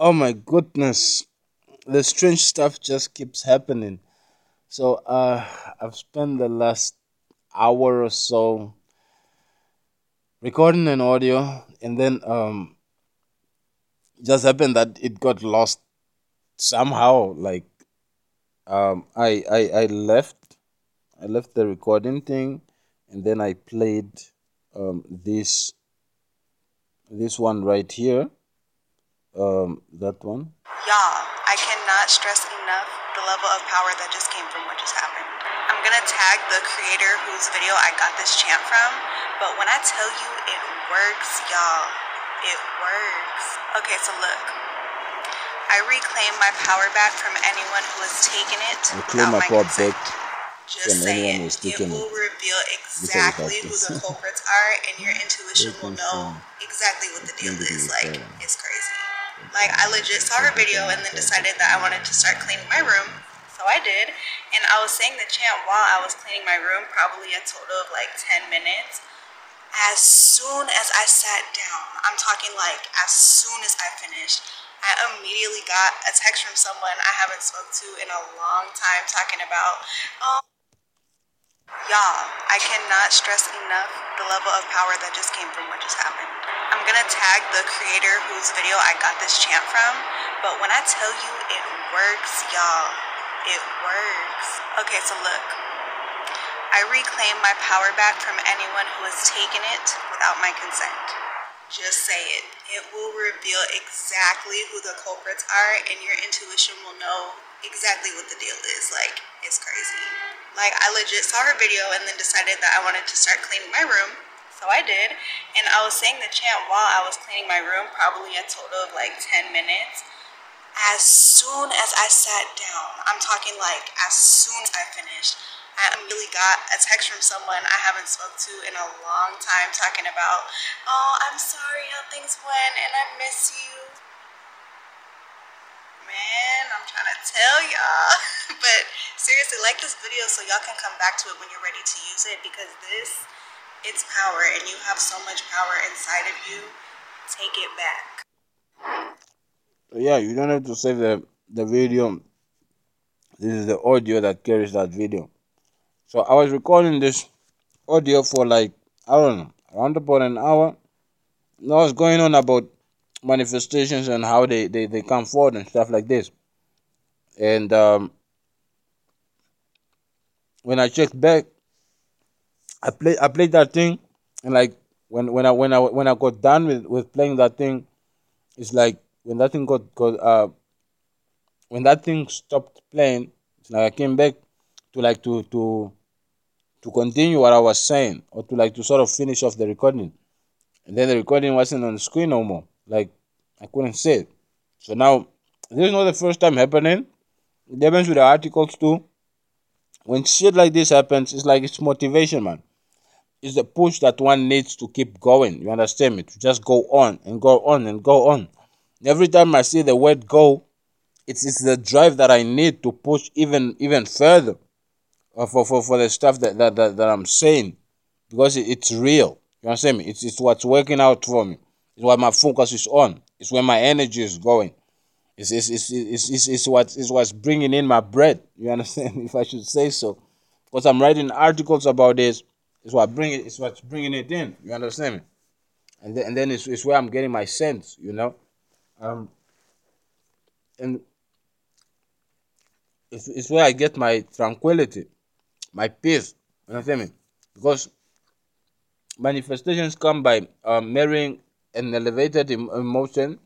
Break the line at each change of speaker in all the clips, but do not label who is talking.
Oh my goodness. The strange stuff just keeps happening. So uh I've spent the last hour or so recording an audio and then um just happened that it got lost somehow like um I I, I left I left the recording thing and then I played um this this one right here um that one
Y'all, I cannot stress enough the level of power that just came from what just happened. I'm gonna tag the creator whose video I got this chant from, but when I tell you it works, y'all, it works. Okay, so look. I reclaim my power back from anyone who has taken it
I claim my power back
Just
from anyone who's
it
taken
will
it
reveal exactly who the culprits are, and your intuition will know exactly what the deal is. Like, it's crazy. Like, I legit saw her video and then decided that I wanted to start cleaning my room. So I did. And I was saying the chant while I was cleaning my room, probably a total of like 10 minutes. As soon as I sat down, I'm talking like as soon as I finished, I immediately got a text from someone I haven't spoke to in a long time talking about, oh, Y'all, I cannot stress enough the level of power that just came from what just happened. I'm gonna tag the creator whose video I got this chant from, but when I tell you it works, y'all, it works. Okay, so look. I reclaim my power back from anyone who has taken it without my consent. Just say it. It will reveal exactly who the culprits are, and your intuition will know exactly what the deal is. Like, it's crazy. Like, I legit saw her video and then decided that I wanted to start cleaning my room. So I did. And I was saying the chant while I was cleaning my room, probably a total of like 10 minutes. As soon as I sat down, I'm talking like as soon as I finished, I immediately got a text from someone I haven't spoke to in a long time talking about, oh, I'm sorry how things went and I miss you. Man, I'm trying to tell y'all. but seriously, like this video so y'all can come back to it when you're ready to use it because this, it's power and you have so much power inside of you. Take it back.
yeah you don't have to save the the video this is the audio that carries that video so i was recording this audio for like i don't know around about an hour and I was going on about manifestations and how they, they, they come forward and stuff like this and um, when i checked back i played i played that thing and like when when i when i when i got done with with playing that thing it's like when that thing got got uh when that thing stopped playing, it's like I came back to like to to to continue what I was saying or to like to sort of finish off the recording. And then the recording wasn't on the screen no more. Like I couldn't see it. So now this is not the first time happening. It happens with the articles too. When shit like this happens, it's like it's motivation, man. It's the push that one needs to keep going. You understand me? To just go on and go on and go on. Every time I see the word go, it's it's the drive that I need to push even even further for, for, for the stuff that, that, that, that I'm saying because it, it's real. You understand me? It's, it's what's working out for me. It's what my focus is on. It's where my energy is going. It's, it's, it's, it's, it's, it's, what, it's what's bringing in my bread. You understand? if I should say so. Because I'm writing articles about this. It's what bring it, it's what's bringing it in. You understand me? And then, and then it's, it's where I'm getting my sense, you know? Um, and it's, it's where I get my tranquility, my peace. You understand me? Because manifestations come by um, marrying an elevated emotion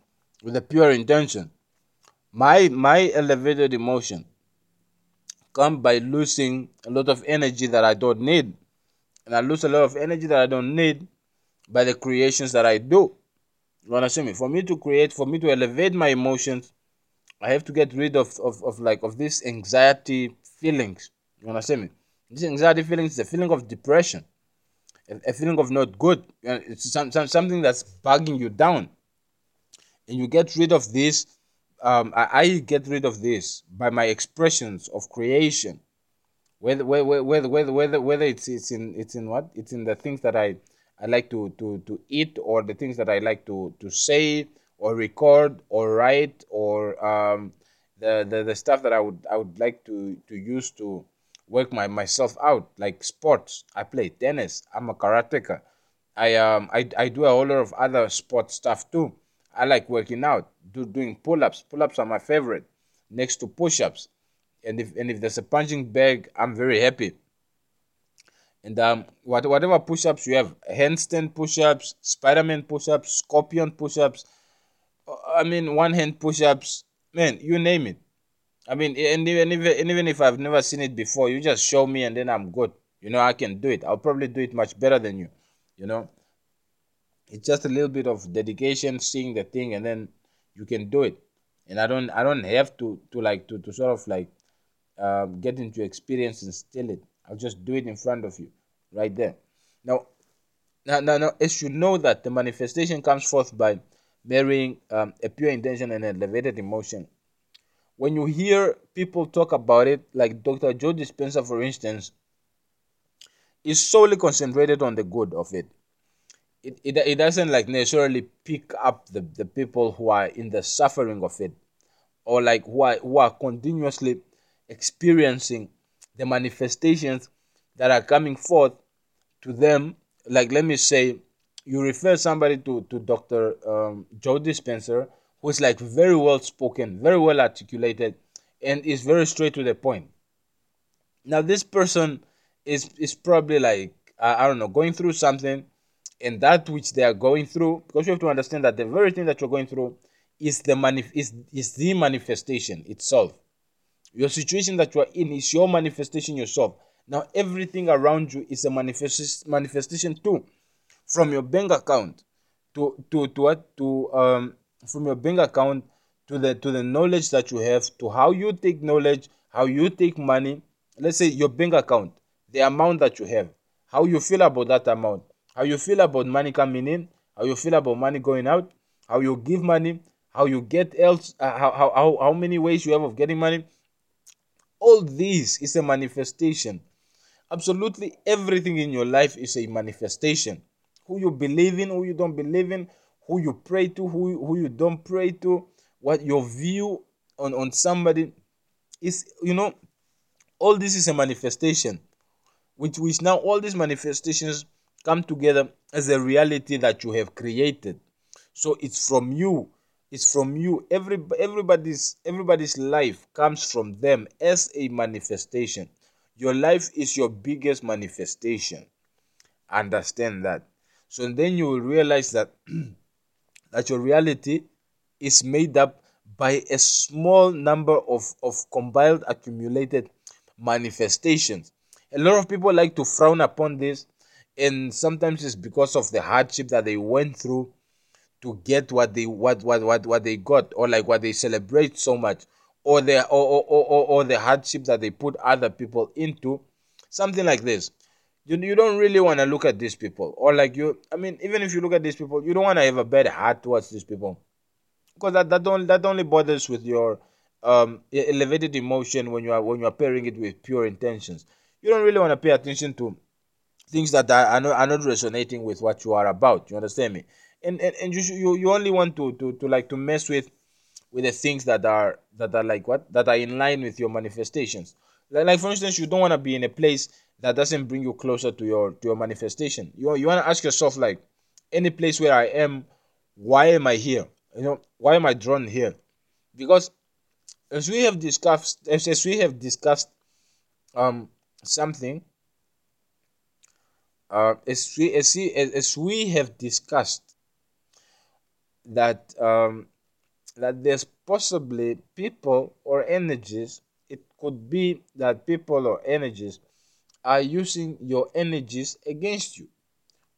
with a pure intention. My my elevated emotion come by losing a lot of energy that I don't need, and I lose a lot of energy that I don't need by the creations that I do. You understand me? For me to create, for me to elevate my emotions, I have to get rid of, of, of like of these anxiety feelings. You understand me? This anxiety feelings is a feeling of depression, a, feeling of not good. It's some, some, something that's bugging you down. And you get rid of this. Um, I, I get rid of this by my expressions of creation. Whether whether whether whether whether, whether it's it's in it's in what it's in the things that I I like to to to eat or the things that I like to to say or record or write or um, the, the the stuff that I would I would like to to use to work my myself out like sports. I play tennis. I'm a karateka. I um I, I do a whole lot of other sports stuff too. I like working out, do doing pull-ups. Pull-ups are my favorite, next to push-ups. And if and if there's a punching bag, I'm very happy. And um, what, whatever push-ups you have, handstand push-ups, Spider-Man push-ups, Scorpion push-ups. I mean, one-hand push-ups. Man, you name it. I mean, and even, even if I've never seen it before, you just show me and then I'm good. You know, I can do it. I'll probably do it much better than you. You know, it's just a little bit of dedication, seeing the thing, and then you can do it. And I don't, I don't have to, to like, to, to sort of like, um, get into experience and steal it. I'll just do it in front of you, right there. Now, now, now, now as you know that the manifestation comes forth by marrying um, a pure intention and an elevated emotion when you hear people talk about it, like Dr. Joe Dispenza, for instance, is solely concentrated on the good of it. It, it, it doesn't like necessarily pick up the, the people who are in the suffering of it or like who are, who are continuously experiencing the manifestations that are coming forth to them like let me say you refer somebody to, to dr um, joe dispenza who is like very well spoken, very well articulated, and is very straight to the point. Now, this person is is probably like I don't know going through something, and that which they are going through, because you have to understand that the very thing that you're going through is the manif- is, is the manifestation itself. Your situation that you are in is your manifestation yourself. Now everything around you is a manifest- manifestation too, from your bank account to to to what to um from your bank account to the to the knowledge that you have to how you take knowledge how you take money. Let's say your bank account the amount that you have how you feel about that amount how you feel about money coming in how you feel about money going out how you give money how you get else uh, how, how, how, many ways you have of getting money. All this is a manifestation. Absolutely everything in your life is a manifestation. Who you believe in who you don't believe in who you pray to, who, who you don't pray to, what your view on, on somebody is, you know, all this is a manifestation, which which now all these manifestations come together as a reality that you have created. So it's from you. It's from you. Every everybody's everybody's life comes from them as a manifestation. Your life is your biggest manifestation. Understand that. So then you will realize that that your reality is made up by a small number of, of compiled accumulated manifestations. A lot of people like to frown upon this, and sometimes it's because of the hardship that they went through to get what they what what what, what they got, or like what they celebrate so much, or the or, or, or, or the hardship that they put other people into. Something like this you, you don't really want to look at these people. Or like you i mean even if you look at these people you don't want to have a bad heart towards these people. Because that, that only that only bothers with your um elevated emotion when you are when you are pairing it with pure intentions. You don't really want to pay attention to things that are, are, not, are not resonating with what you are about. You understand me? And and, and you, you you only want to, to to like to mess with with the things that are that are like what that are in line with your manifestations like, like for instance you don't want to be in a place that doesn't bring you closer to your to your manifestation. You you want to ask yourself like, any place where I am, why am I here? You know, why am I drawn here? Because as we have discussed, as, as we have discussed, um, something. Uh, as we as, we, as we have discussed that um, that there's possibly people or energies. It could be that people or energies are using your energies against you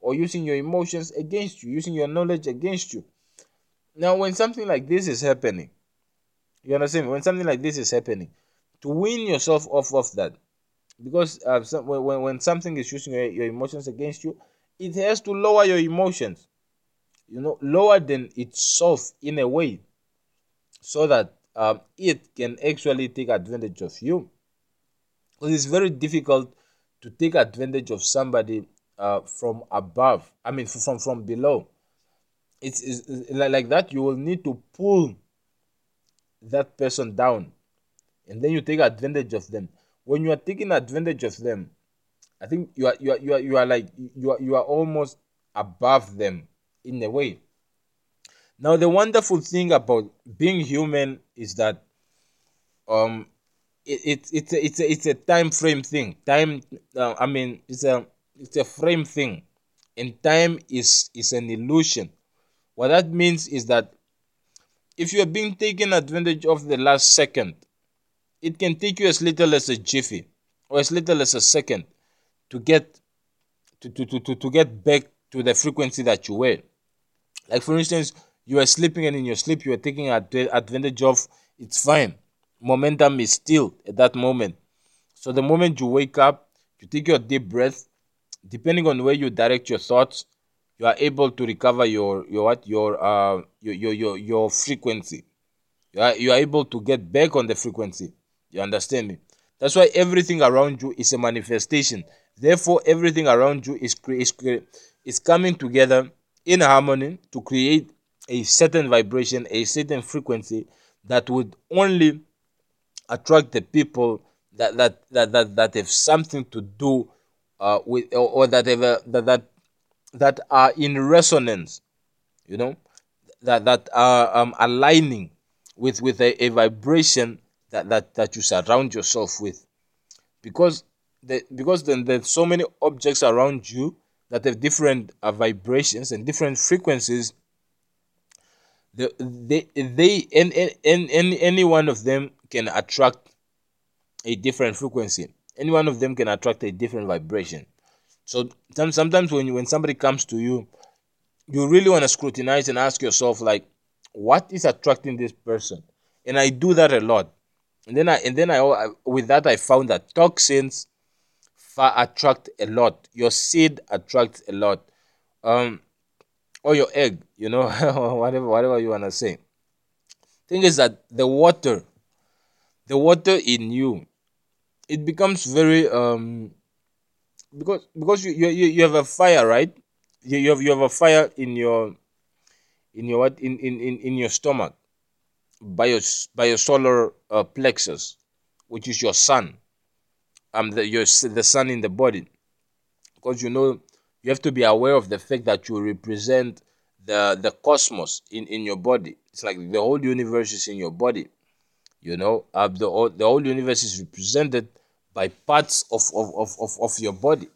or using your emotions against you, using your knowledge against you. Now, when something like this is happening, you understand? When something like this is happening, to win yourself off of that, because uh, some, when, when something is using your, your emotions against you, it has to lower your emotions, you know, lower than itself in a way, so that um, it can actually take advantage of you. Because it's very difficult to take advantage of somebody uh, from above i mean from from below. It's, it's, it's like that you will need to pull that person down and then you take advantage of them. When you are taking advantage of them i think you are you are you are, you are like you are you are almost above them in a way now the wonderful thing about being human is that um it, it it's a, it's a, it's a time frame thing. Time uh, i mean it's a it's a frame thing. And time is is an illusion. What that means is that if you are being taken advantage of the last second it can take you as little as a jiffy or as little as a second to get to, to, to, to, to get back to the frequency that you were. Like for instance you are sleeping and in your sleep you are taking advantage of it's fine. Momentum is still at that moment. So the moment you wake up you take your deep breath depending on where you direct your thoughts you are able to recover your your what your uh your your your, your frequency. You are, you are able to get back on the frequency. You understand me? That's why everything around you is a manifestation. Therefore everything around you is is, is coming together in harmony to create a certain vibration a certain frequency that would only attract the people that that that that, that have something to do uh, with or, or that have that that that are in resonance you know that that are um, aligning with with a, a vibration that, that that you surround yourself with. Because the, because then there's so many objects around you that have different uh, vibrations and different frequencies the, they they and, and, and, any one of them can attract a different frequency. Any one of them can attract a different vibration. So sometimes when you, when somebody comes to you you really want to scrutinize and ask yourself like what is attracting this person? And i do that a lot. And then i and then i with that i found that toxins attract a lot. Your seed attracts a lot. Um or your egg you know whatever whatever you want to say. Thing is that the water the water in you it becomes very um because because you you, you have a fire right? You, you have you have a fire in your in your what in in in, in your stomach by your by your solar uh, plexus which is your sun. Um the your the sun in the body. Because you know you have to be aware of the fact that you represent the the cosmos in in your body. It's like the whole universe is in your body you know? Uh, the, the whole universe is represented by parts of, of, of, of, of your body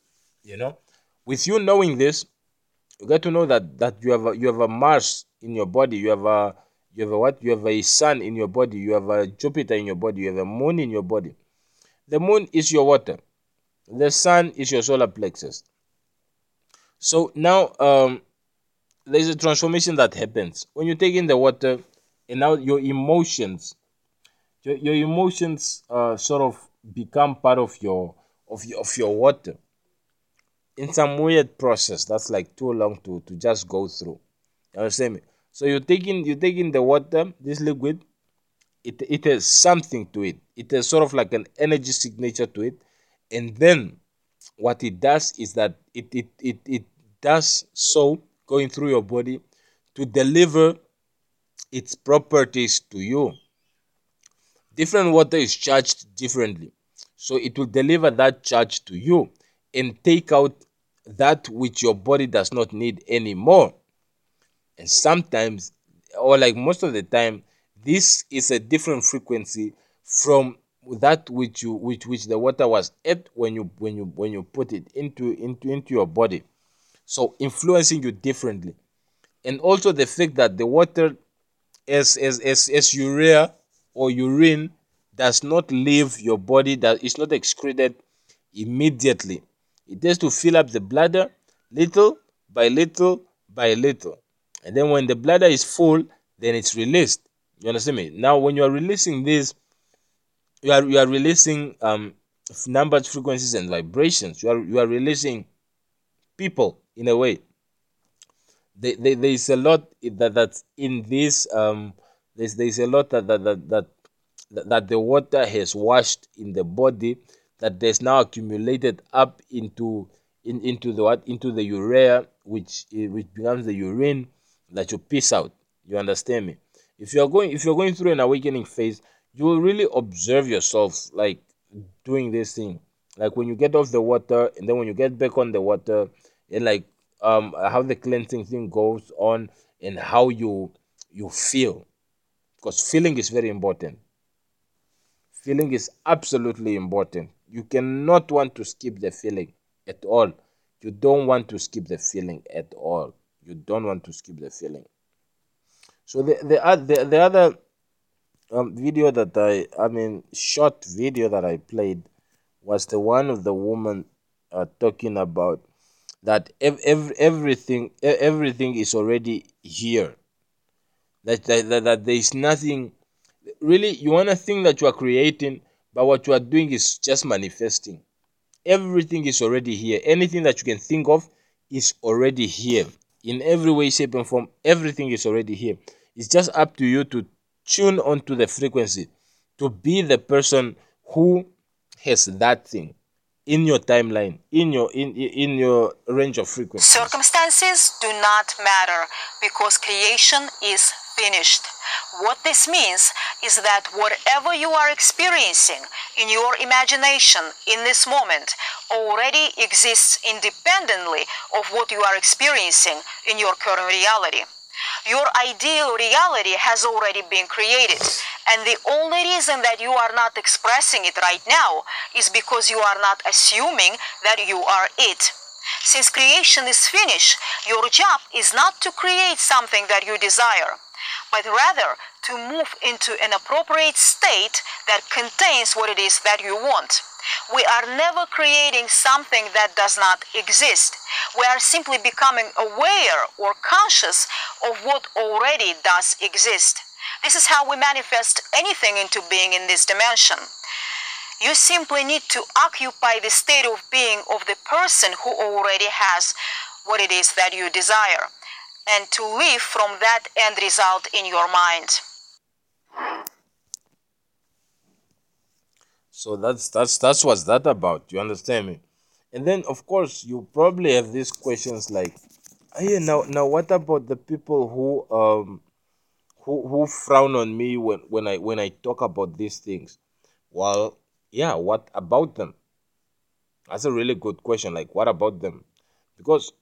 you know? With you knowing this you get to know that that you have a, you have a mars in your body you have a you have a what? You have a sun in your body you have a jupiter in your body you have a moon in your body. The moon is your water. The sun is your solar plexus so now um there's a transformation that happens. When you take in the water and now your emotions your, your emotions uh, sort of become part of your of your, of your water. In some weird process that's like too long to to just go through. You understand me? So you're taking you're taking the water this liquid it it has something to it. It has sort of like an energy signature to it. And then what it does is that it it it, it does so going through your body to deliver its properties to you different water is charged differently so it will deliver that charge to you and take out that which your body does not need anymore. And sometimes, or like most of the time, this is a different frequency from that which you which which the water was at when you when you when you put it into into into your body. So influencing you differently. And also the fact that the water as as as, as urea or urine does not leave your body that is not excreted immediately. It has to fill up the bladder little by little by little. And then when the bladder is full then it's released. You understand me? Now when you are releasing this you are you are releasing um numbers frequencies and vibrations you are you are releasing people in a way there, there, there is a lot that that's in this um there's there's a lot that that, that that that the water has washed in the body that there's now accumulated up into in, into the what into the urea which which becomes the urine that you piss out. You understand me? If you are going if you're going through an awakening phase, you will really observe yourself like doing this thing. Like when you get off the water and then when you get back on the water and like um how the cleansing thing goes on and how you you feel. Because feeling is very important. Feeling is absolutely important. You cannot want to skip the feeling at all. You don't want to skip the feeling at all. You don't want to skip the feeling. So the the the, the other um, video that I I mean short video that I played was the one of the woman uh, talking about that ev- ev- everything everything is already here. That, that, that, that there is nothing really you want to think that you are creating but what you are doing is just manifesting. Everything is already here. Anything that you can think of is already here. In every way shape and form everything is already here. It's just up to you to tune onto the frequency to be the person who has that thing in your timeline in your in in your range of frequency
circumstances do not matter because creation is finished. What this means is that whatever you are experiencing in your imagination in this moment already exists independently of what you are experiencing in your current reality. Your ideal reality has already been created. And the only reason that you are not expressing it right now is because you are not assuming that you are it. Since creation is finished, your job is not to create something that you desire but rather to move into an appropriate state that contains what it is that you want. We are never creating something that does not exist. We are simply becoming aware or conscious of what already does exist. This is how we manifest anything into being in this dimension. You simply need to occupy the state of being of the person who already has what it is that you desire and to live from that end result in your mind.
So that's that's that's what's that about. You understand me? And then of course you probably have these questions like, hey, now now what about the people who um who who frown on me when when I when I talk about these things? Well, yeah, what about them? That's a really good question. Like, what about them? Because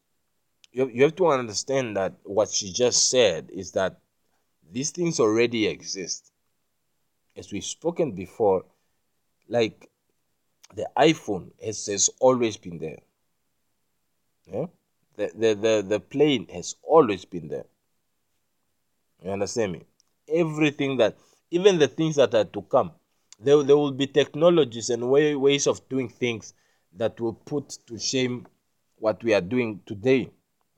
you, you have to understand that what she just said is that these things already exist. As we've spoken before, like the iPhone has, has always been there. Yeah? The, the, the, the plane has always been there. You understand me? Everything that, even the things that are to come, there, there will be technologies and way, ways of doing things that will put to shame what we are doing today.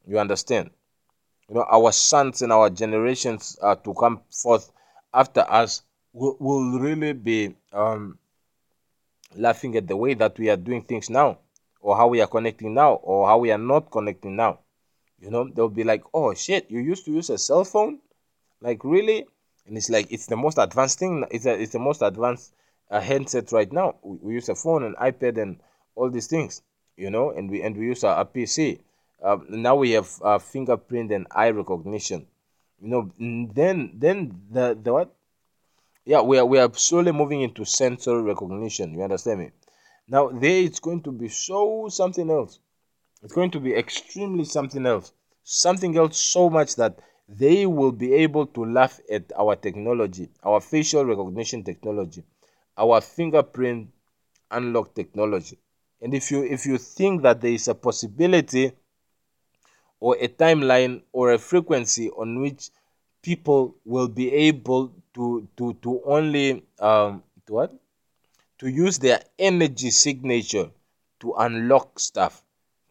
You understand? You know, our sons and our generations uh, to come forth after us will, will really be um, laughing at the way that we are doing things now, or how we are connecting now, or how we are not connecting now. You know, they'll be like, oh shit, you used to use a cell phone? Like, really? And it's like, it's the most advanced thing, it's, a, it's the most advanced uh, handset right now. We, we use a phone and iPad and all these things, you know, and we, and we use a, a PC uh, now we have uh, fingerprint and eye recognition you know then then the the what yeah we are we are slowly moving into sensory recognition you understand me? Now there it's going to be so something else. It's going to be extremely something else. Something else so much that they will be able to laugh at our technology our facial recognition technology our fingerprint unlock technology. And if you if you think that there is a possibility or a timeline or a frequency on which people will be able to to to only um to what? To use their energy signature to unlock stuff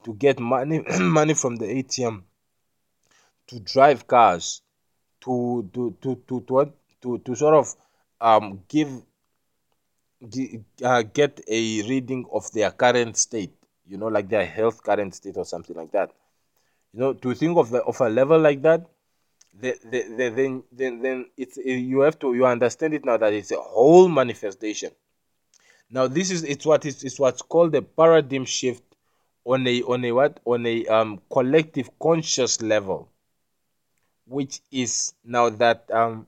to get money money from the ATM to drive cars to to to to to what? To, to sort of um give uh, get a reading of their current state you know like their health current state or something like that. You know, to think of of a level like that, the, the, the, then then then it's you have to you understand it now that it's a whole manifestation. Now this is it's what is it's what's called a paradigm shift on a on a what on a um collective conscious level. which is now that um,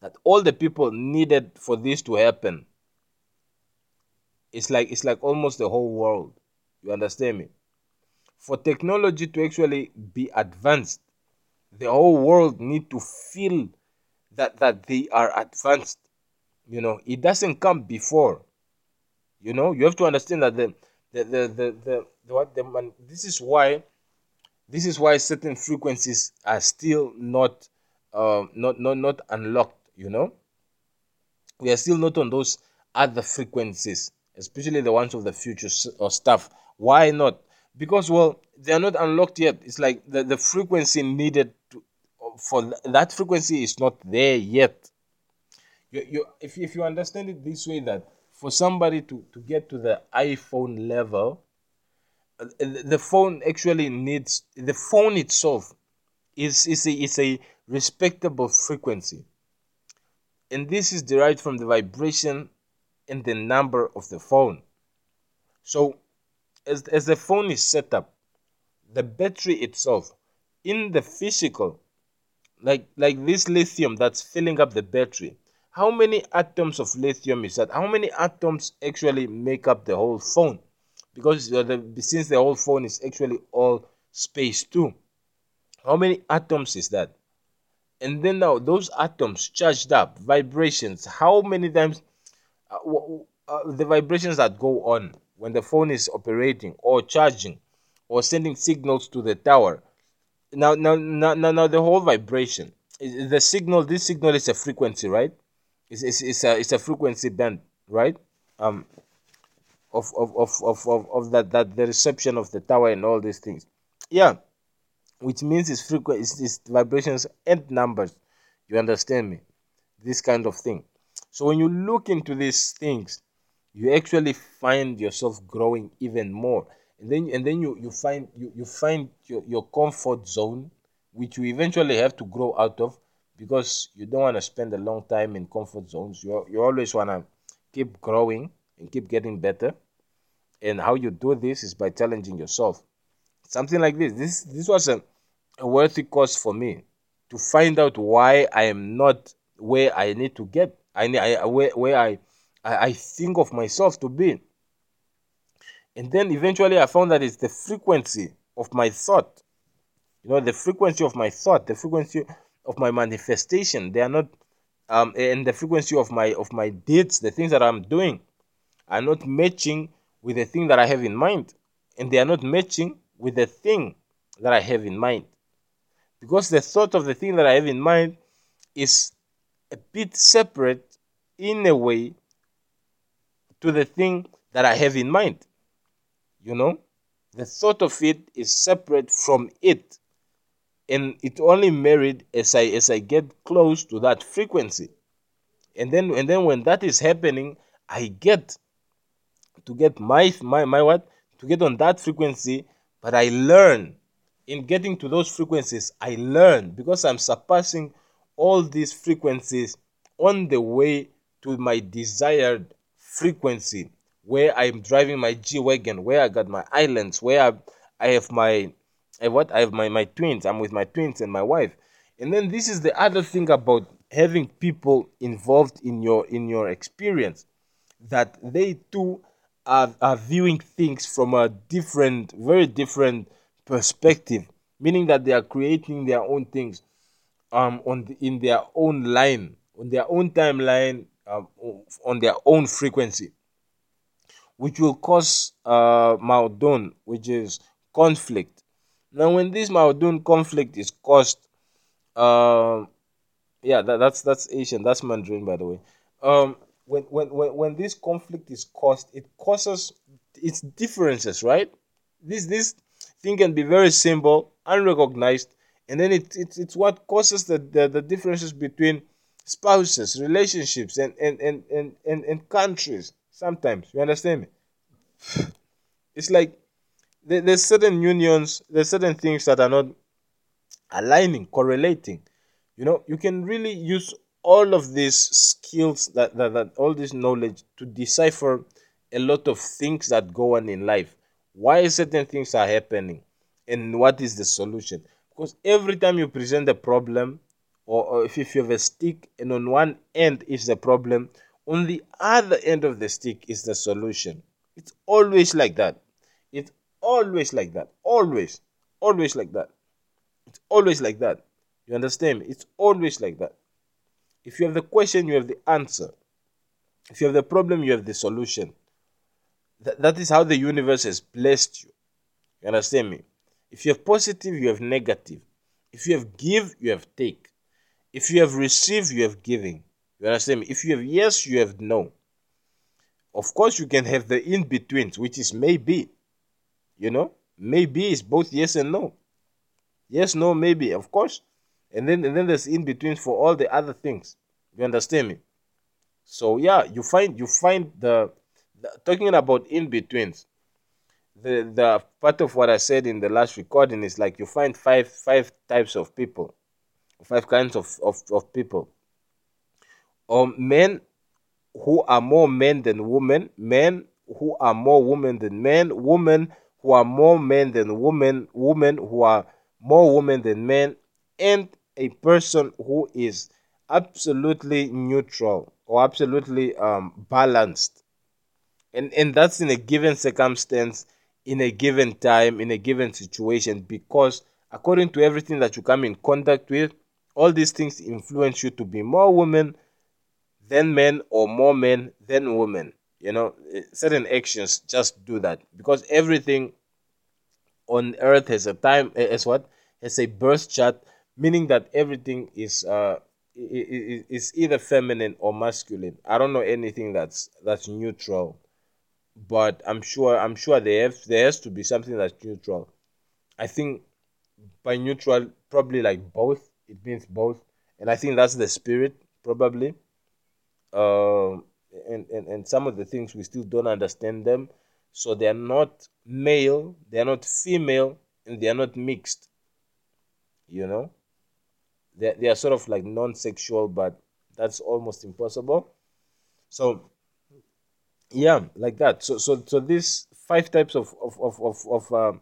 that all the people needed for this to happen it's like it's like almost the whole world you understand me for technology to actually be advanced the whole world need to feel that that they are advanced. You know it doesn't come before. You know you have to understand that the the the the, the, the what the man, this is why this is why certain frequencies are still not uh, not not not unlocked you know. We are still not on those other frequencies especially the ones of the future or stuff. Why not because well they are not unlocked yet. It's like the, the frequency needed to, for that frequency is not there yet. You, you if, if you understand it this way that for somebody to, to get to the iphone level uh, the phone actually needs the phone itself is is a, is a respectable frequency. And this is derived from the vibration and the number of the phone. So as, as the phone is set up the battery itself in the physical like like this lithium that's filling up the battery how many atoms of lithium is that? How many atoms actually make up the whole phone? Because the, since the whole phone is actually all space too how many atoms is that? And then now those atoms charged up vibrations how many times uh, uh, the vibrations that go on when the phone is operating or charging or sending signals to the tower. Now now now, now, the whole vibration the signal this signal is a frequency right? It's, it's, it's a it's a frequency band right? Um of of, of, of, of, of that that the reception of the tower and all these things. Yeah which means it's frequent it's, it's vibrations and numbers. You understand me? This kind of thing. So when you look into these things you actually find yourself growing even more. And then and then you you find you, you find your, your comfort zone which you eventually have to grow out of because you don't want to spend a long time in comfort zones. You, you always want to keep growing and keep getting better. And how you do this is by challenging yourself. Something like this. This this was a, a worthy cause for me to find out why i am not where i need to get i, I where, where I, I i think of myself to be. And then eventually i found that it's the frequency of my thought. You know the frequency of my thought the frequency of my manifestation. They are not um and the frequency of my of my deeds the things that i'm doing are not matching with the thing that i have in mind. And they are not matching with the thing that i have in mind. Because the thought of the thing that i have in mind is a bit separate in a way to the thing that i have in mind. You know the thought of it is separate from it and it only married as i as i get close to that frequency. And then and then when that is happening i get to get my my my what? To get on that frequency but i learn. In getting to those frequencies i learn because i'm surpassing all these frequencies on the way to my desired frequency where i'm driving my g-wagon where i got my islands where i, I have my what I have my, my twins. I'm with my twins and my wife. And then this is the other thing about having people involved in your in your experience that they too are, are viewing things from a different, very different perspective, meaning that they are creating their own things um on the, in their own line, on their own timeline, um, on their own frequency, which will cause uh, maodun, which is conflict now, when this Maodun conflict is caused, um, yeah, that, that's that's Asian, that's Mandarin, by the way. Um, when, when when when this conflict is caused, it causes its differences, right? This this thing can be very simple, unrecognized, and then it, it it's what causes the, the, the differences between spouses, relationships, and and, and, and, and and countries. Sometimes you understand me. It's like there, there's certain unions, there's certain things that are not aligning, correlating. You know, you can really use all of these skills that, that, that all this knowledge to decipher a lot of things that go on in life. Why certain things are happening and what is the solution? Because every time you present a problem, or, or if, if you have a stick and on one end is the problem, on the other end of the stick is the solution. It's always like that. It's always like that. Always. Always like that. It's always like that. You understand me? It's always like that. If you have the question, you have the answer. If you have the problem, you have the solution. Th- that is how the universe has blessed you. You understand me? If you have positive, you have negative. If you have give, you have take. If you have received, you have giving. You understand me? If you have yes, you have no. Of course, you can have the in betweens, which is maybe. You know, maybe is both yes and no. Yes, no, maybe, of course. And then and then there's in betweens for all the other things. You understand me? So yeah, you find you find the, the talking about in betweens. The the part of what I said in the last recording is like you find five five types of people, five kinds of, of, of people. Or men who are more men than women, men who are more women than men, women who are more men than women, women who are more women than men, and a person who is absolutely neutral or absolutely um, balanced. And, and that's in a given circumstance, in a given time, in a given situation, because according to everything that you come in contact with, all these things influence you to be more women than men or more men than women. You know, eh, certain actions just do that because everything on earth has a time, eh, as what? Has a birth chart, meaning that everything is uh, is either feminine or masculine. I don't know anything that's that's neutral, but I'm sure I'm sure there have, there has to be something that's neutral. I think by neutral probably like both. It means both, and I think that's the spirit probably. Um, and, and and some of the things we still don't understand them, so they are not male, they are not female, and they are not mixed. You know? They, they are sort of like non-sexual but that's almost impossible. So yeah like that. So so so these five types of of of of of, uh,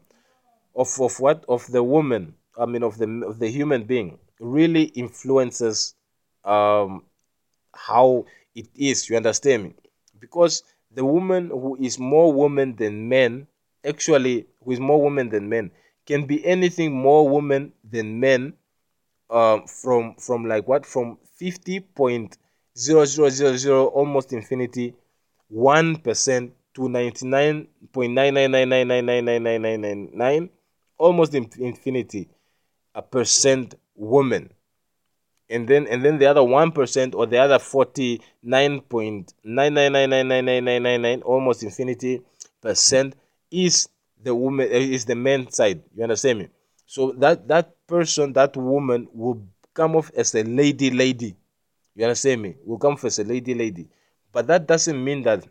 of, of what? Of the woman. I mean of the of the human being really influences um how it is you understand me because the woman who is more woman than men actually who is more woman than men can be anything more woman than men um, from from like what from 50.0000 almost infinity 1% to 99.999999999 almost in infinity a percent woman and then and then the other 1% or the other 49.999999999 almost infinity percent is the woman is the man side you understand me so that that person, that woman will come off as a lady, lady. You understand me? Will come off as a lady, lady. But that doesn't mean that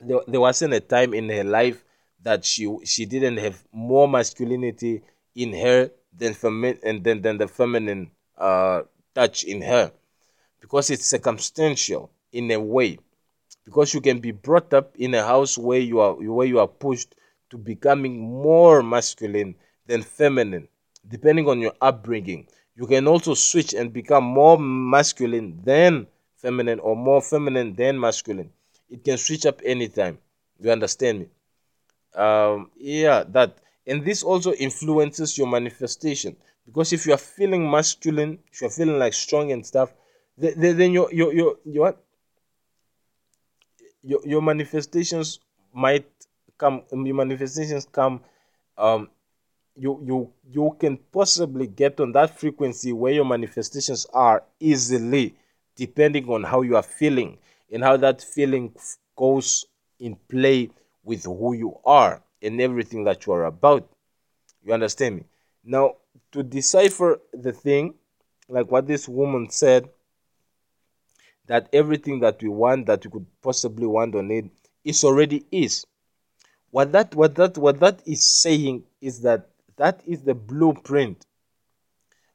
there, there wasn't a time in her life that she she didn't have more masculinity in her than feminine and than, than the feminine uh, touch in her, because it's circumstantial in a way. Because you can be brought up in a house where you are where you are pushed to becoming more masculine than feminine, depending on your upbringing. You can also switch and become more masculine than feminine or more feminine than masculine. It can switch up anytime. You understand me? Um, yeah, that. And this also influences your manifestation. Because if you are feeling masculine, if you're feeling like strong and stuff, then then your your your your your, your manifestations might come your manifestations come um you you you can possibly get on that frequency where your manifestations are easily depending on how you are feeling and how that feeling goes in play with who you are and everything that you are about you understand me now to decipher the thing like what this woman said that everything that we want that we could possibly want or need is already is what that what that what that is saying is that that is the blueprint.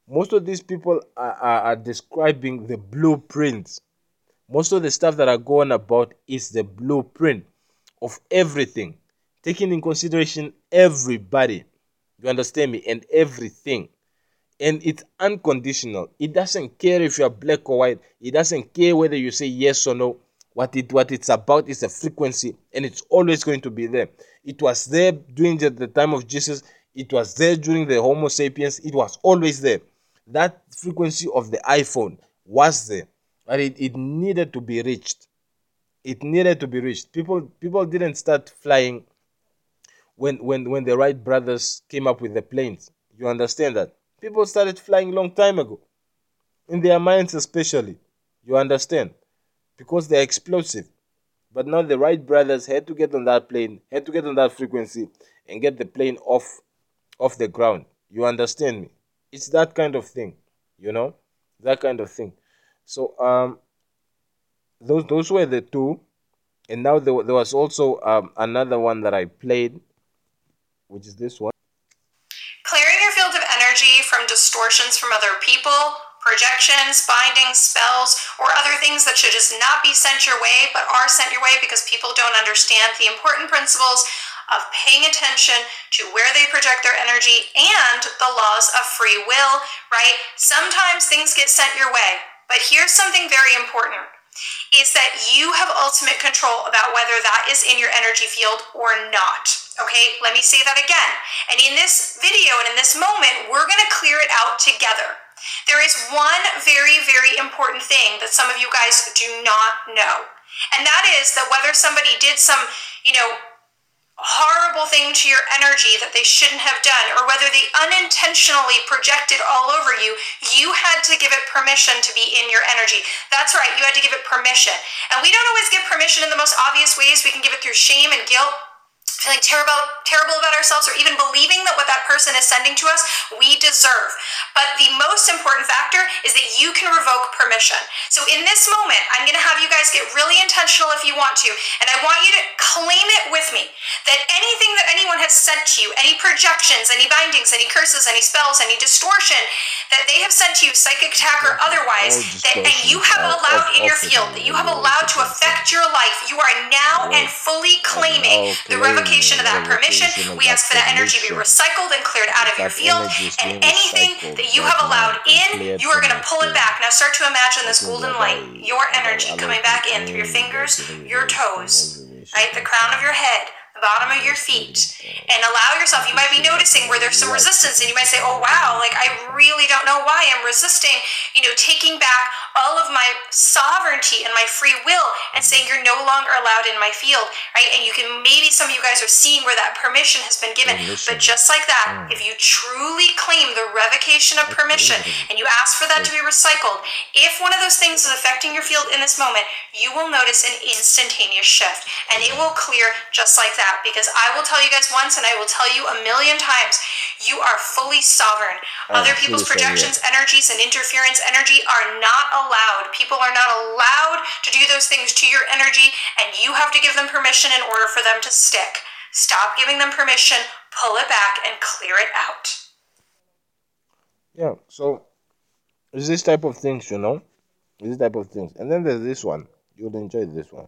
Most of these people are, are, are describing the blueprint. Most of the stuff that are going about is the blueprint of everything, taking in consideration everybody. You understand me? And everything. and it's unconditional. It doesn't care if you're black or white. It doesn't care whether you say yes or no. What it what it's about is a frequency, and it's always going to be there. It was there during the, the time of Jesus. It was there during the Homo sapiens. It was always there. That frequency of the iPhone was there, but it, it needed to be reached. It needed to be reached. People people didn't start flying when when when the Wright brothers came up with the planes. You understand that? People started flying long time ago. In their minds especially. You understand? Because they're explosive. But now the Wright brothers had to get on that plane, had to get on that frequency and get the plane off off the ground. You understand me? It's that kind of thing, you know? That kind of thing. So um those those were the two. And now there, there was also um, another one that I played, which is this one.
Clearing your field of energy from distortions from other people, projections, bindings, spells, or other things that should just not be sent your way but are sent your way because people don't understand the important principles of paying attention to where they project their energy and the laws of free will, right? Sometimes things get sent your way, but here's something very important is that you have ultimate control about whether that is in your energy field or not. Okay, let me say that again. And in this video and in this moment, we're to clear it out together. There is one very, very important thing that some of you guys do not know. And that is that whether somebody did some, you know, horrible thing to your energy that they shouldn't have done, or whether they unintentionally projected all over you, you had to give it permission to be in your energy. That's right, you had to give it permission. And we don't always give permission in the most obvious ways. We can give it through shame and guilt feeling terrible terrible about ourselves or even believing that what that person is sending to us we deserve. But the most important factor is that you can revoke permission. So in this moment i'm going to have you guys get really intentional if you want to and i want you to claim it with me that anything that anyone has sent to you any projections any bindings any curses any spells any distortion that they have sent to you psychic attack or otherwise that and you have allowed in your field that you have allowed to affect your life. You are now and fully claiming the revocation of that permission. We ask for that energy to be recycled and cleared out of your field. And anything that you have allowed in, you are going to pull it back. Now start to imagine this golden light, your energy coming back in through your fingers, your toes, right? The crown of your head bottom of your feet and allow yourself you might be noticing where there's some resistance and you might say oh wow like i really don't know why i'm resisting you know taking back all of my sovereignty and my free will and saying you're no longer allowed in my field right? And you can maybe some of you guys are seeing where that permission has been given but just like that mm. if you truly claim the revocation of permission and you ask for that to be recycled if one of those things is affecting your field in this moment you will notice an instantaneous shift and it will clear just like that that because I will tell you guys once and I will tell you a million times you are fully sovereign. Oh, Other people's projections, energies, and interference energy are not allowed. People are not allowed to do those things to your energy, and you have to give them permission in order for them to stick. Stop giving them permission, pull it back, and clear it out.
Yeah, so it's this type of things, you know? This type of things. And then there's this one. You'll enjoy this one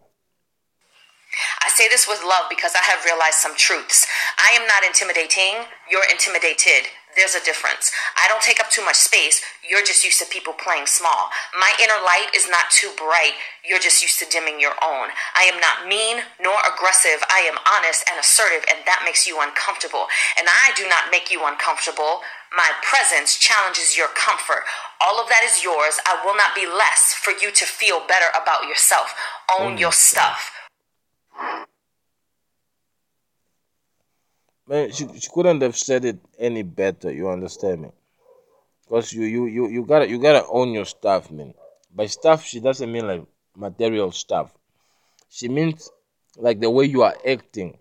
say this with love because I have realized some truths. I am not intimidating, you're intimidated. There's a difference. I don't take up too much space. You're just used to people playing small. My inner light is not too bright. You're just used to dimming your own. I am not mean nor aggressive. I am honest and assertive, and that makes you uncomfortable. And I do not make you uncomfortable. My presence challenges your comfort. All of that is yours. I will not be less for you to feel better about yourself. Own your stuff.
Man, she, she couldn't have said it any better. You understand me? Because you, you you you gotta you gotta own your stuff, man. By stuff, she doesn't mean like material stuff. She means like the way you are acting.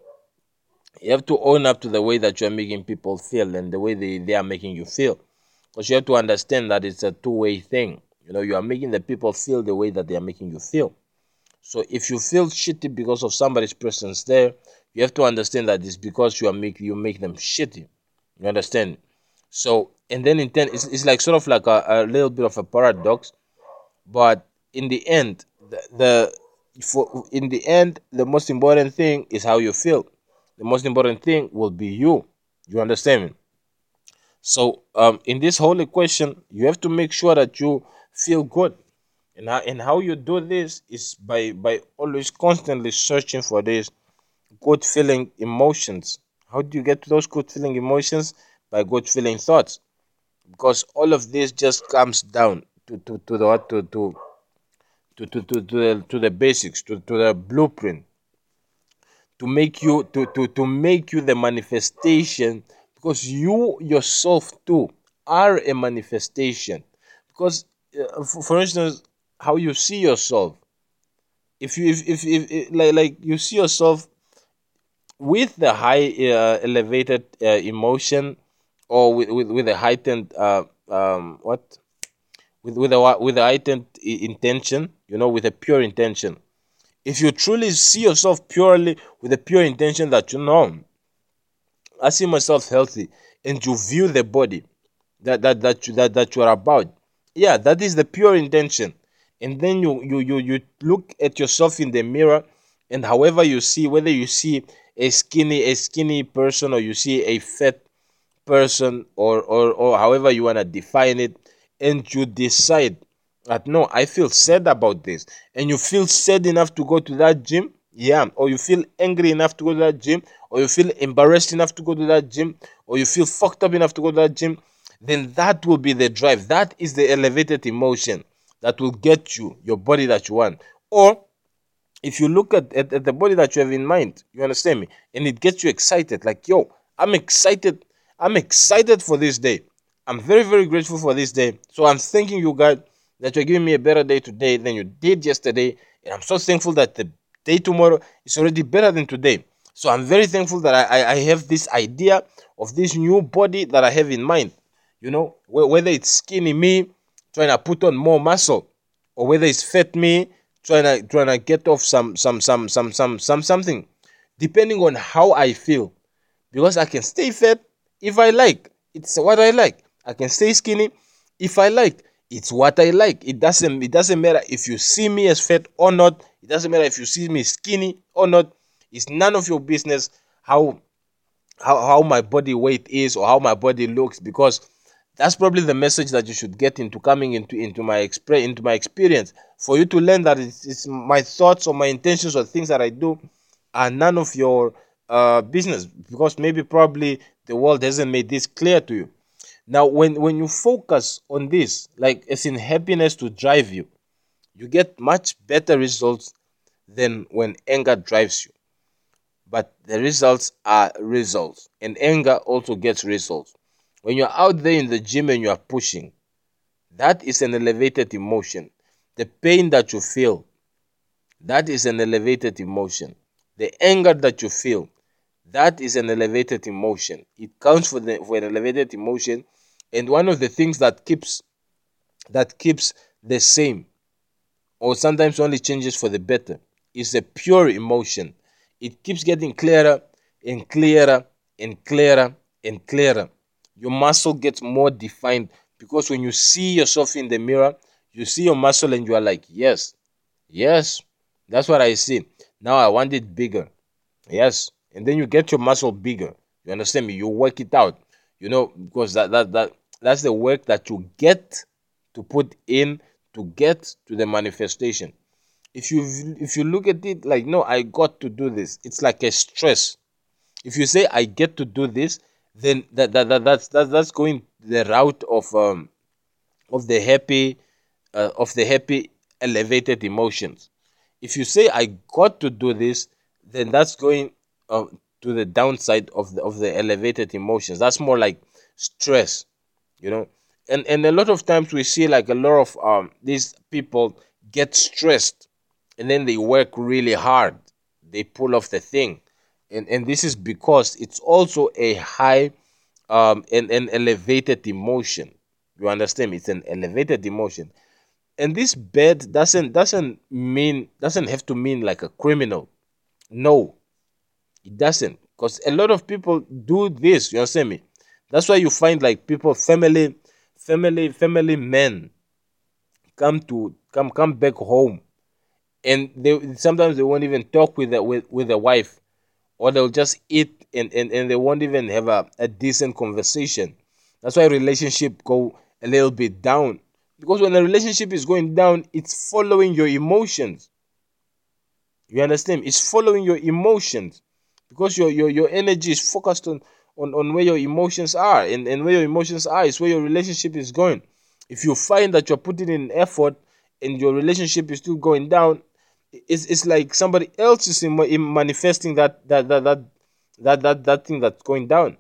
You have to own up to the way that you are making people feel and the way they, they are making you feel. Because you have to understand that it's a two way thing. You know, you are making the people feel the way that they are making you feel. So if you feel shitty because of somebody's presence there, you have to understand that it's because you are make you make them shitty. You understand? So and then in ten, it's, it's like sort of like a, a little bit of a paradox, but in the end, the, the for in the end, the most important thing is how you feel. The most important thing will be you. You understand me? So um, in this whole equation, you have to make sure that you feel good. And how, and how you do this is by by always constantly searching for these good feeling emotions. How do you get to those good feeling emotions? By good feeling thoughts. Because all of this just comes down to, to, to the to to to, to, to, the, to the basics, to, to the blueprint, to make you to, to, to make you the manifestation because you yourself too are a manifestation because uh, for, for instance how you see yourself if you if, if, if, if like like you see yourself with the high uh, elevated uh, emotion or with, with, with a heightened uh, um, what with with a with a heightened intention you know with a pure intention if you truly see yourself purely with a pure intention that you know I see myself healthy, and you view the body that that that you, that, that you are about. Yeah, that is the pure intention. And then you, you you you look at yourself in the mirror, and however you see, whether you see a skinny a skinny person or you see a fat person or or, or however you want to define it, and you decide that no, I feel sad about this, and you feel sad enough to go to that gym, yeah, or you feel angry enough to go to that gym, or you feel embarrassed enough to go to that gym, or you feel fucked up enough to go to that gym, then that will be the drive. That is the elevated emotion that will get you your body that you want. Or if you look at, at, at the body that you have in mind, you understand me, and it gets you excited, like, yo, I'm excited. I'm excited for this day. I'm very, very grateful for this day. So I'm thanking you, God, that you're giving me a better day today than you did yesterday. And I'm so thankful that the day tomorrow is already better than today. So I'm very thankful that I, I have this idea of this new body that I have in mind. You know, whether it's skinny me trying to put on more muscle, or whether it's fat me trying to trying to get off some some some some some some something, depending on how I feel. Because I can stay fat if I like. It's what I like. I can stay skinny if I like. It's what I like. It doesn't it doesn't matter if you see me as fat or not. It doesn't matter if you see me skinny or not. It's none of your business how how, how my body weight is or how my body looks because that's probably the message that you should get into coming into into my experience into my experience for you to learn that it's, it's my thoughts or my intentions or things that I do are none of your uh, business because maybe probably the world hasn't made this clear to you. Now, when, when you focus on this, like it's in happiness to drive you, you get much better results than when anger drives you. But the results are results, and anger also gets results. When you're out there in the gym and you are pushing, that is an elevated emotion. The pain that you feel, that is an elevated emotion. The anger that you feel, that is an elevated emotion. It counts for, the, for an elevated emotion and one of the things that keeps that keeps the same or sometimes only changes for the better is a pure emotion. It keeps getting clearer and clearer and clearer and clearer. Your muscle gets more defined because when you see yourself in the mirror, you see your muscle and you are like, yes, yes, that's what I see. Now I want it bigger. Yes. And then you get your muscle bigger. You understand me? You work it out. You know, because that that that that's the work that you get to put in to get to the manifestation. If you if you look at it like no, I got to do this. It's like a stress. If you say I get to do this, then that, that, that that's that, that's going the route of um of the happy uh, of the happy elevated emotions. If you say I got to do this, then that's going uh, to the downside of the of the elevated emotions. That's more like stress you know and and a lot of times we see like a lot of um these people get stressed and then they work really hard they pull off the thing and and this is because it's also a high um and an elevated emotion. You understand it's an elevated emotion. And this bed doesn't doesn't mean doesn't have to mean like a criminal. No. It doesn't. Because a lot of people do this you understand me? That's why you find like people, family, family, family men come to come come back home, and they sometimes they won't even talk with the, with with the wife, or they'll just eat and, and, and they won't even have a, a decent conversation. That's why relationship go a little bit down. Because when a relationship is going down, it's following your emotions. You understand? It's following your emotions. Because your your, your energy is focused on, on, on where your emotions are. And, and where your emotions are is where your relationship is going. If you find that you're putting in effort and your relationship is still going down, it's, it's like somebody else is in, in manifesting that that, that that that that that thing that's going down.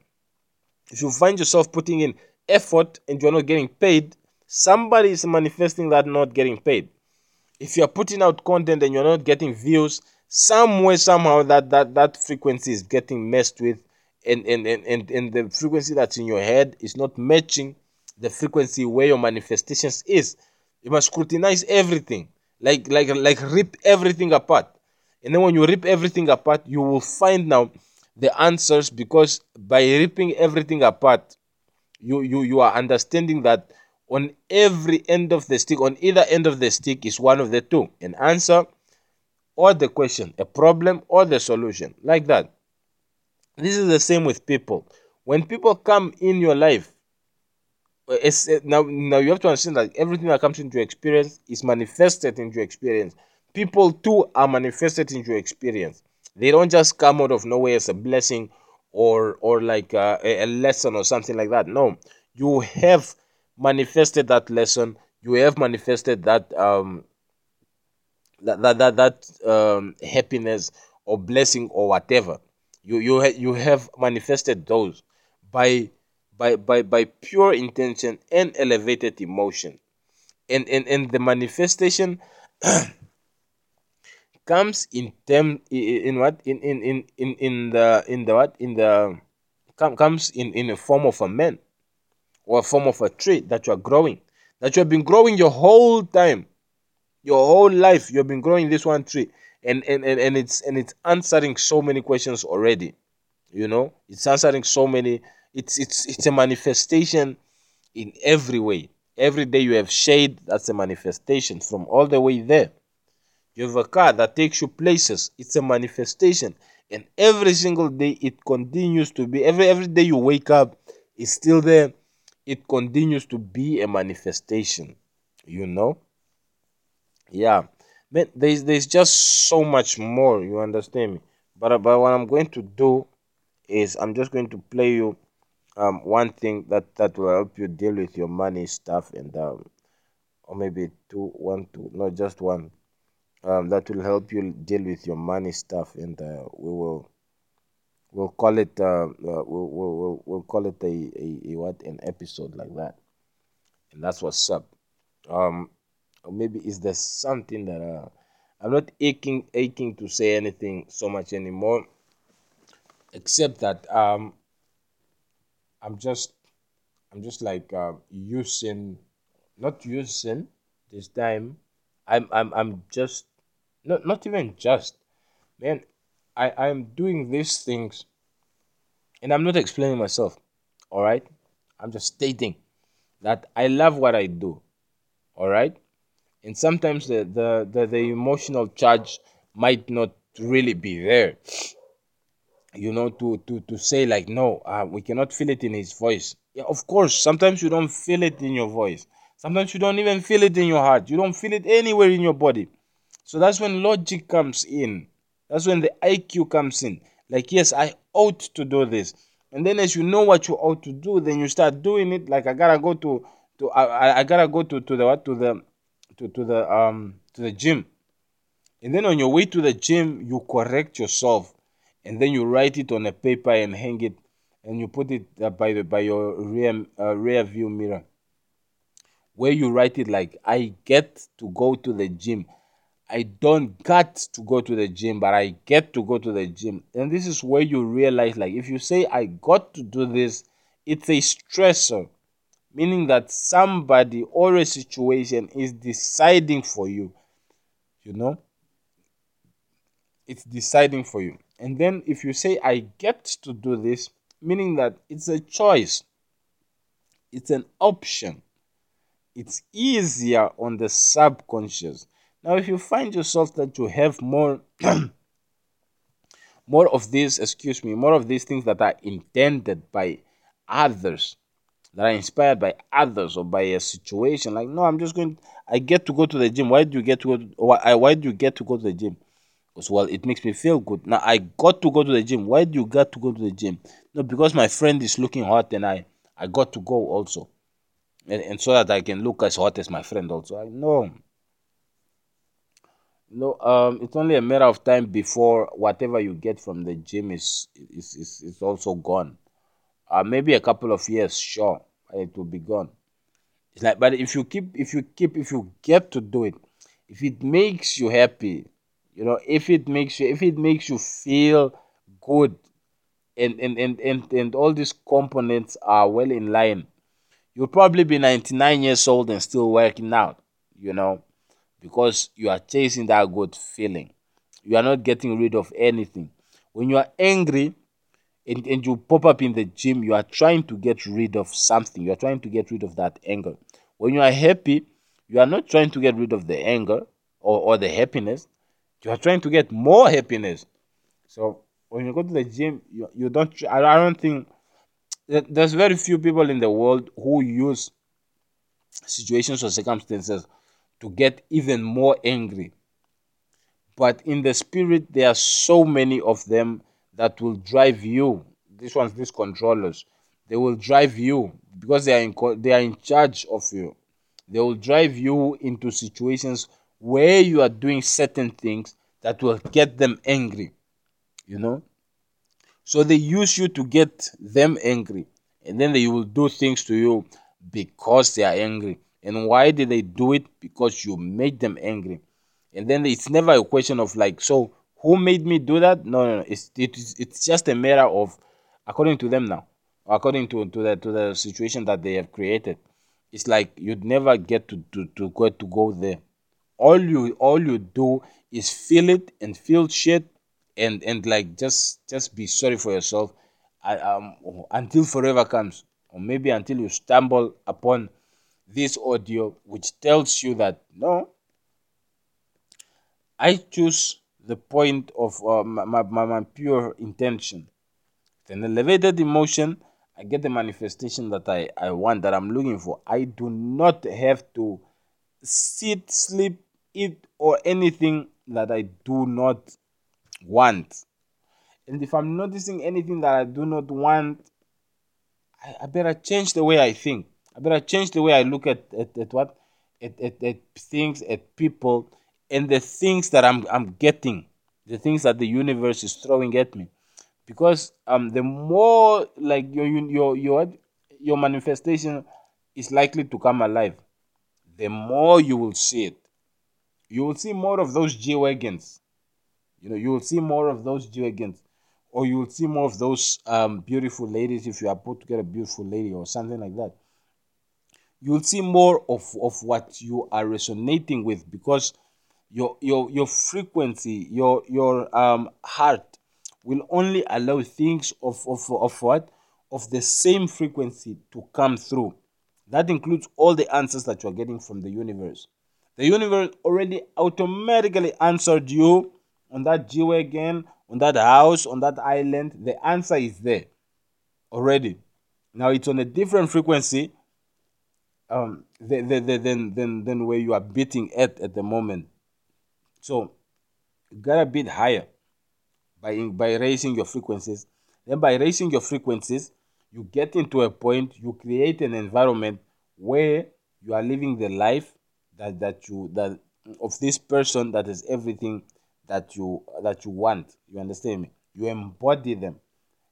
If you find yourself putting in effort and you're not getting paid, somebody is manifesting that not getting paid. If you're putting out content and you're not getting views, somewhere somehow that that that frequency is getting messed with and and, and, and, and the frequency that's in your head is not matching the frequency where your manifestations is. You must scrutinize everything. Like like like rip everything apart. And then when you rip everything apart, you will find now the answers because by ripping everything apart, you you you are understanding that on every end of the stick, on either end of the stick is one of the two, an answer or the question, a problem or the solution, like that. This is the same with people. When people come in your life, it's, now now you have to understand that everything that comes into your experience is manifested into your experience. People too are manifested into your experience. They don't just come out of nowhere as a blessing or or like a, a lesson or something like that. No, you have manifested that lesson. You have manifested that um that that that, that um, happiness or blessing or whatever. You you ha- you have manifested those by by by by pure intention and elevated emotion, and and and the manifestation comes in term in what? In in in in, in the in the what? In the com, comes in in a form of a man or a form of a tree that you are growing. That you have been growing your whole time. Your whole life you have been growing this one tree. And and, and, and it's and it's answering so many questions already you know? It's answering so many it's it's it's a manifestation in every way every day you have shade that's a manifestation from all the way there you have a car that takes you places. It's a manifestation. And every single day it continues to be. Every every day you wake up, it's still there. It continues to be a manifestation. You know? Yeah. Man, there's there's just so much more, you understand me? But but what I'm going to do is I'm just going to play you um one thing that that will help you deal with your money stuff and um or maybe two one two not just one um, that will help you deal with your money stuff and uh, we will we'll call it uh, uh, we'll, we'll, we'll call it a, a, a, what? An episode like that. And that's what's up. Um maybe is there something that uh, i'm not aching aching to say anything so much anymore except that um i'm just i'm just like uh, using not using this time. I'm i'm i'm just not not even just man i i'm doing these things and i'm not explaining myself all right i'm just stating that i love what i do all right and sometimes the the the, the emotional charge might not really be there you know to to to say like no uh, we cannot feel it in his voice yeah of course sometimes you don't feel it in your voice sometimes you don't even feel it in your heart you don't feel it anywhere in your body so that's when logic comes in. That's when the IQ comes in. Like, yes, I ought to do this. And then as you know what you ought to do, then you start doing it. Like I gotta go to to I, I gotta go to, to the what to the to, to the um to the gym. And then on your way to the gym, you correct yourself, and then you write it on a paper and hang it, and you put it uh, by the by your rear uh, rear view mirror, where you write it like I get to go to the gym. I don't got to go to the gym, but I get to go to the gym. And this is where you realize like if you say I got to do this, it's a stressor, meaning that somebody or a situation is deciding for you. You know? It's deciding for you. And then if you say I get to do this, meaning that it's a choice. It's an option. It's easier on the subconscious now, if you find yourself that you have more more of these, excuse me, more of these things that are intended by others, that are inspired by others or by a situation. Like, no, I'm just going. I get to go to the gym. Why do you get to go? To, why, why do you get to go to the gym? Because well, it makes me feel good. Now I got to go to the gym. Why do you got to go to the gym? No, because my friend is looking hot and I I got to go also, and, and so that I can look as hot as my friend also. I know. No, um, it's only a matter of time before whatever you get from the gym is is is, is also gone. Uh, maybe a couple of years, sure, it will be gone. It's like, but if you keep, if you keep, if you get to do it, if it makes you happy, you know, if it makes you, if it makes you feel good, and and and and, and all these components are well in line, you'll probably be 99 years old and still working out, you know because you are chasing that good feeling. You are not getting rid of anything. When you are angry and, and you pop up in the gym, you are trying to get rid of something. You are trying to get rid of that anger. When you are happy, you are not trying to get rid of the anger or, or the happiness. You are trying to get more happiness. So when you go to the gym, you, you don't. I don't think there's very few people in the world who use situations or circumstances to get even more angry. But in the spirit, there are so many of them that will drive you. These ones, these controllers, they will drive you because they are in they are in charge of you. They will drive you into situations where you are doing certain things that will get them angry. You know, so they use you to get them angry, and then they will do things to you because they are angry. And why did they do it? Because you made them angry. And then it's never a question of like, so who made me do that? No, no, no. It's it's it's just a matter of according to them now, according to, to the to the situation that they have created. It's like you'd never get to, to, to go to go there. All you all you do is feel it and feel shit and and like just just be sorry for yourself. Um, until forever comes or maybe until you stumble upon this audio which tells you that no i choose the point of uh, my, my, my pure intention. With an elevated emotion i get the manifestation that I, I want that i'm looking for. I do not have to sit sleep eat or anything that i do not want and if i'm noticing anything that i do not want I, I better change the way i think I better change the way I look at, at, at what at, at, at things, at people, and the things that I'm I'm getting, the things that the universe is throwing at me. Because um the more like your your your your manifestation is likely to come alive, the more you will see it. You will see more of those G Wagons. You know, you will see more of those G Wagons. Or you will see more of those um, beautiful ladies if you are put together a beautiful lady or something like that you'll see more of, of what you are resonating with because your your your frequency your your um heart will only allow things of of, of what of the same frequency to come through that includes all the answers that you're getting from the universe the universe already automatically answered you on that G wagon on that house on that island the answer is there already now it's on a different frequency um, than, than, than, than where you are beating at at the moment. So you gotta beat higher by, by raising your frequencies. Then by raising your frequencies, you get into a point, you create an environment where you are living the life that, that you that of this person that is everything that you that you want. You understand me? You embody them.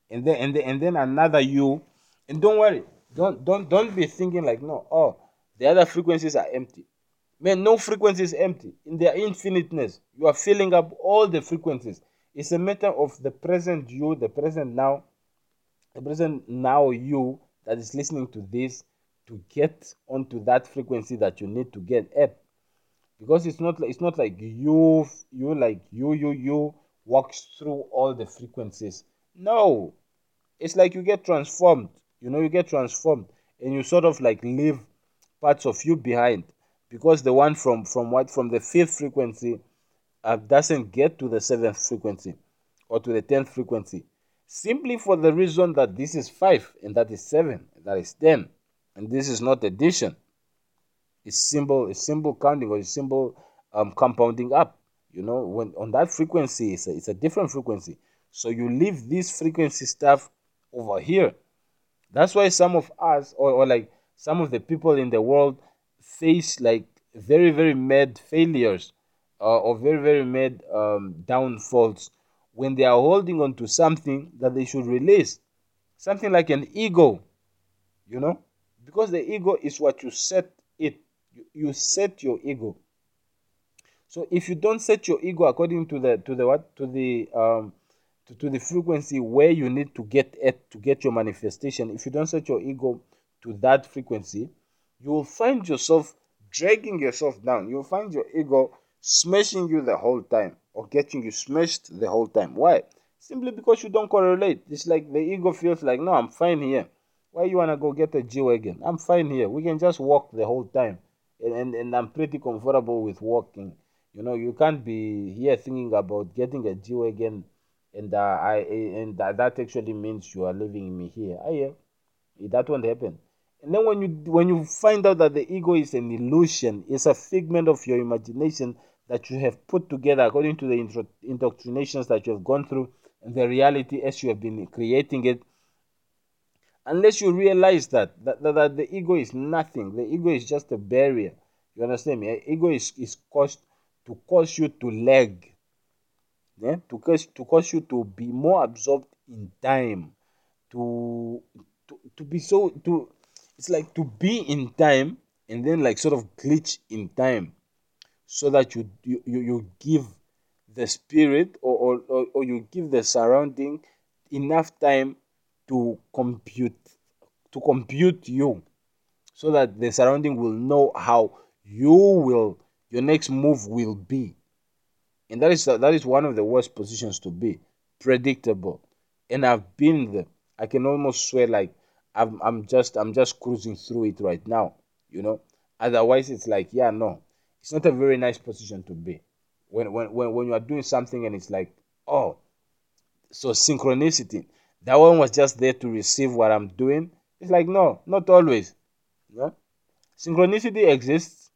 And then and then and then another you and don't worry, don't don't don't be thinking like no, oh, the other frequencies are empty. Man, no frequency is empty. In their infiniteness, you are filling up all the frequencies. It's a matter of the present you, the present now, the present now you that is listening to this to get onto that frequency that you need to get at. Because it's not it's not like you you like you you you walks through all the frequencies. No. It's like you get transformed you know you get transformed and you sort of like leave parts of you behind because the one from from what from the fifth frequency uh, doesn't get to the seventh frequency or to the tenth frequency simply for the reason that this is five and that is seven and that is ten and this is not addition. It's simple, it's simple counting or it's simple um, compounding up. You know, when on that frequency, it's a, it's a different frequency. So you leave this frequency stuff over here. That's why some of us, or, or like some of the people in the world, face like very, very mad failures uh, or very, very mad um, downfalls when they are holding on to something that they should release. Something like an ego, you know, because the ego is what you set it. You, set your ego. So if you don't set your ego according to the to the what to the um to, to the frequency where you need to get at to get your manifestation, if you don't set your ego to that frequency, you will find yourself dragging yourself down. You'll find your ego smashing you the whole time or getting you smashed the whole time. Why? Simply because you don't correlate. It's like the ego feels like, no, I'm fine here. Why you wanna go get a a G wagon? I'm fine here. We can just walk the whole time, and, and and I'm pretty comfortable with walking. You know, you can't be here thinking about getting a G wagon, and uh, I and that, that actually means you are leaving me here. I yeah, that won't happen. And then when you when you find out that the ego is an illusion, it's a figment of your imagination that you have put together according to the indoctrinations that you have gone through and the reality as you have been creating it unless you realize that that, that, that the ego is nothing the ego is just a barrier you understand me eh, ego is, is caused to cause you to lag yeah? to cause to cause you to be more absorbed in time to to, to be so to it's like to be in time and then like sort of glitch in time so that you you, you give the spirit or, or, or you give the surrounding enough time to compute to compute you so that the surrounding will know how you will your next move will be. And that is that is one of the worst positions to be predictable. And i've been there. I can almost swear like i'm, I'm just i'm just cruising through it right now you know? Otherwise it's like yeah no. It's not a very nice position to be. When when when, when you are doing something and it's like oh so synchronicity that one was just there to receive what i'm doing. It's like no not always no synchronicity exists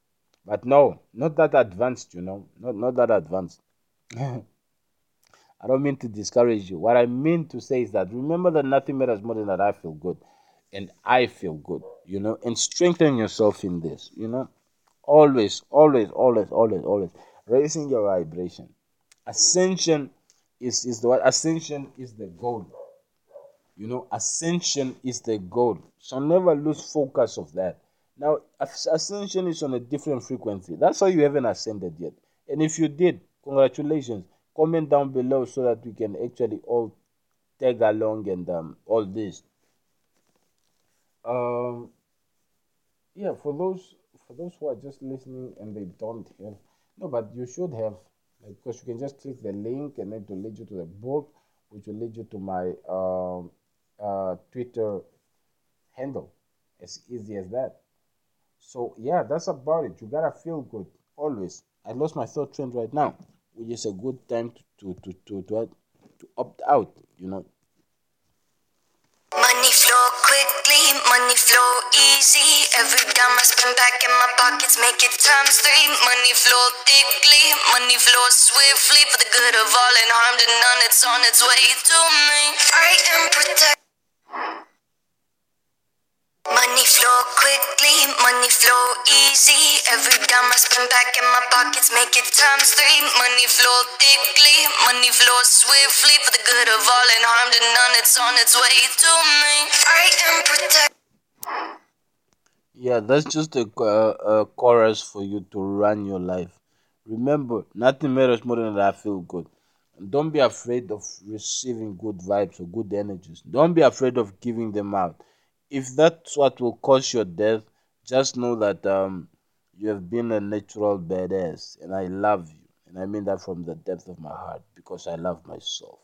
but no not that advanced you know not not that advanced. I don't mean to discourage you. What i mean to say is that remember that nothing matters more than that i feel good and i feel good you know and strengthen yourself in this you know. Always always always always always raising your vibration. Ascension is is the what ascension is the goal you know ascension is the goal. So never lose focus of that. Now ascension is on a different frequency. That's why you haven't ascended yet. And if you did congratulations. Comment down below so that we can actually all tag along and um, all this. Um yeah for those for those who are just listening and they don't have no but you should have because you can just click the link and then will lead you to the book which will lead you to my um, uh, twitter handle as easy as that so yeah that's about it you gotta feel good always i lost my thought trend right now which is a good time to to to to, to, opt out you know
Money flow quickly, money flow easy. Every dime I spend back in my pockets, make it times three. Money flow thickly, money flow swiftly for the good of all and harm to none. It's on its way to me. I am protected. Money flow quickly, money flow easy. Every dime I spend back in my pockets, make it times three. Money flow thickly, money flow swiftly for the good of all and harm to none. It's on its way to me. I am protected.
Yeah, that's just a, uh, a chorus for you to run your life. Remember, nothing matters more than that I feel good. Don't be afraid of receiving good vibes or good energies. Don't be afraid of giving them out. If that's what will cause your death, just know that um, you have been a natural badass, and I love you. And I mean that from the depth of my heart because I love myself.